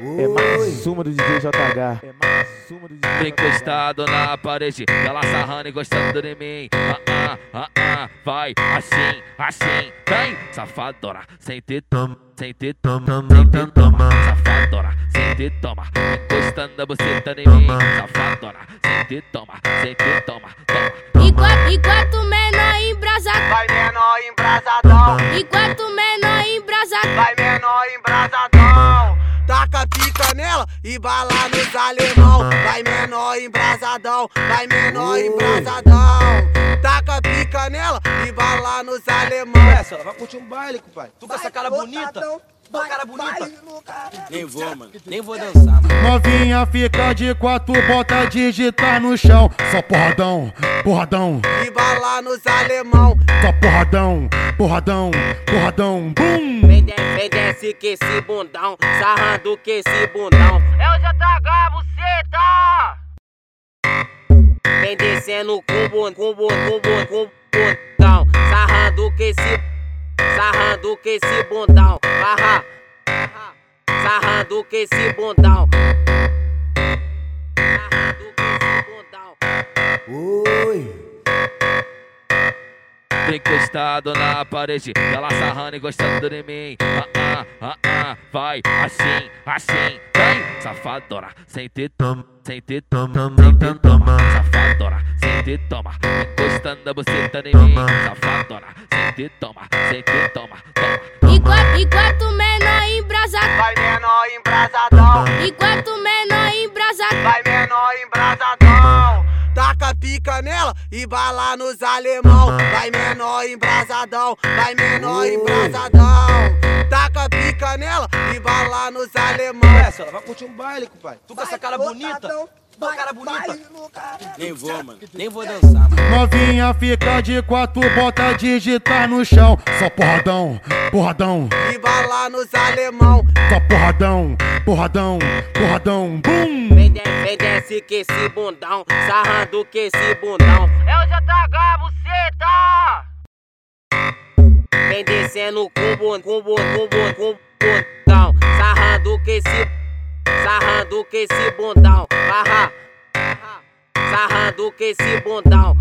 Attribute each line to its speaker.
Speaker 1: É mais uma do DJ JH. É mais uma do DJ
Speaker 2: encostado na parede, ela sarrando e gostando de mim. Ah, ah, ah, ah, vai assim, assim, vem, safadora, sem te toma, sem te toma, sem te toma, safadora, sem te toma, encostando a buceta em mim, safadora, sem te toma, sem te toma, toma.
Speaker 3: Enquanto, enquanto menor embrasado,
Speaker 4: Vai menor embrasadão,
Speaker 3: enquanto menor
Speaker 4: Taca pica nela e bala nos alemão. Vai menor embrasadão, vai menor embrasadão. Taca pica nela e bala nos alemão.
Speaker 5: Essa, ela vai curtir um baile, compadre. Tu com essa cara bonita. A cara bonita. Nem vou, mano. Nem vou dançar, mano.
Speaker 6: Novinha fica de quatro, bota digitar no chão. Só porradão, porradão,
Speaker 4: E bala nos alemão.
Speaker 6: só porradão, porradão, porradão, bum!
Speaker 7: Vem, de- vem desce que esse bundão, sarrando que esse bundão. É o JH, buceta! Vem descendo com bun, com bun, com bun, com bundão, sarrando que esse, sarrando que esse bundão. Barra, sarrando que esse bundão. Sarrando que esse bundão.
Speaker 1: Oi.
Speaker 2: Encostado na parede, ela sarrando e gostando de mim. Ah, ah, ah, ah, vai assim, assim, vem, safadora, sem te toma, sem te toma, sem te toma, safadora, sem te toma, encostando a buceta em mim, safadora, sem te toma, sem te toma, toma.
Speaker 3: enquanto, enquanto menor embrasado,
Speaker 4: Vai menor embrasadão,
Speaker 3: enquanto menor embrasado,
Speaker 4: vai menor embrasadão. Taca pica nela e bala nos alemão. Vai menor embrasadão, vai menor embrasadão. Taca pica nela e bala nos alemão.
Speaker 5: Essa, ela vai curtir um baile, compadre. Tu com essa cara bonita. Tu com a cara bonita. Nem vou, mano. Nem vou dançar, mano.
Speaker 6: Novinha fica de quatro, bota digitar no chão. Só porradão, porradão,
Speaker 4: E bala nos alemão.
Speaker 6: só porradão, porradão, porradão, bum!
Speaker 7: Vem, vem desce que esse bundão, sarrando que esse bundão. É o JH, buceta! Vem descendo com bun, com bun, com bun, com bundão, sarrando que esse, sarrando que esse bundão. Barra, sarrando que esse bundão.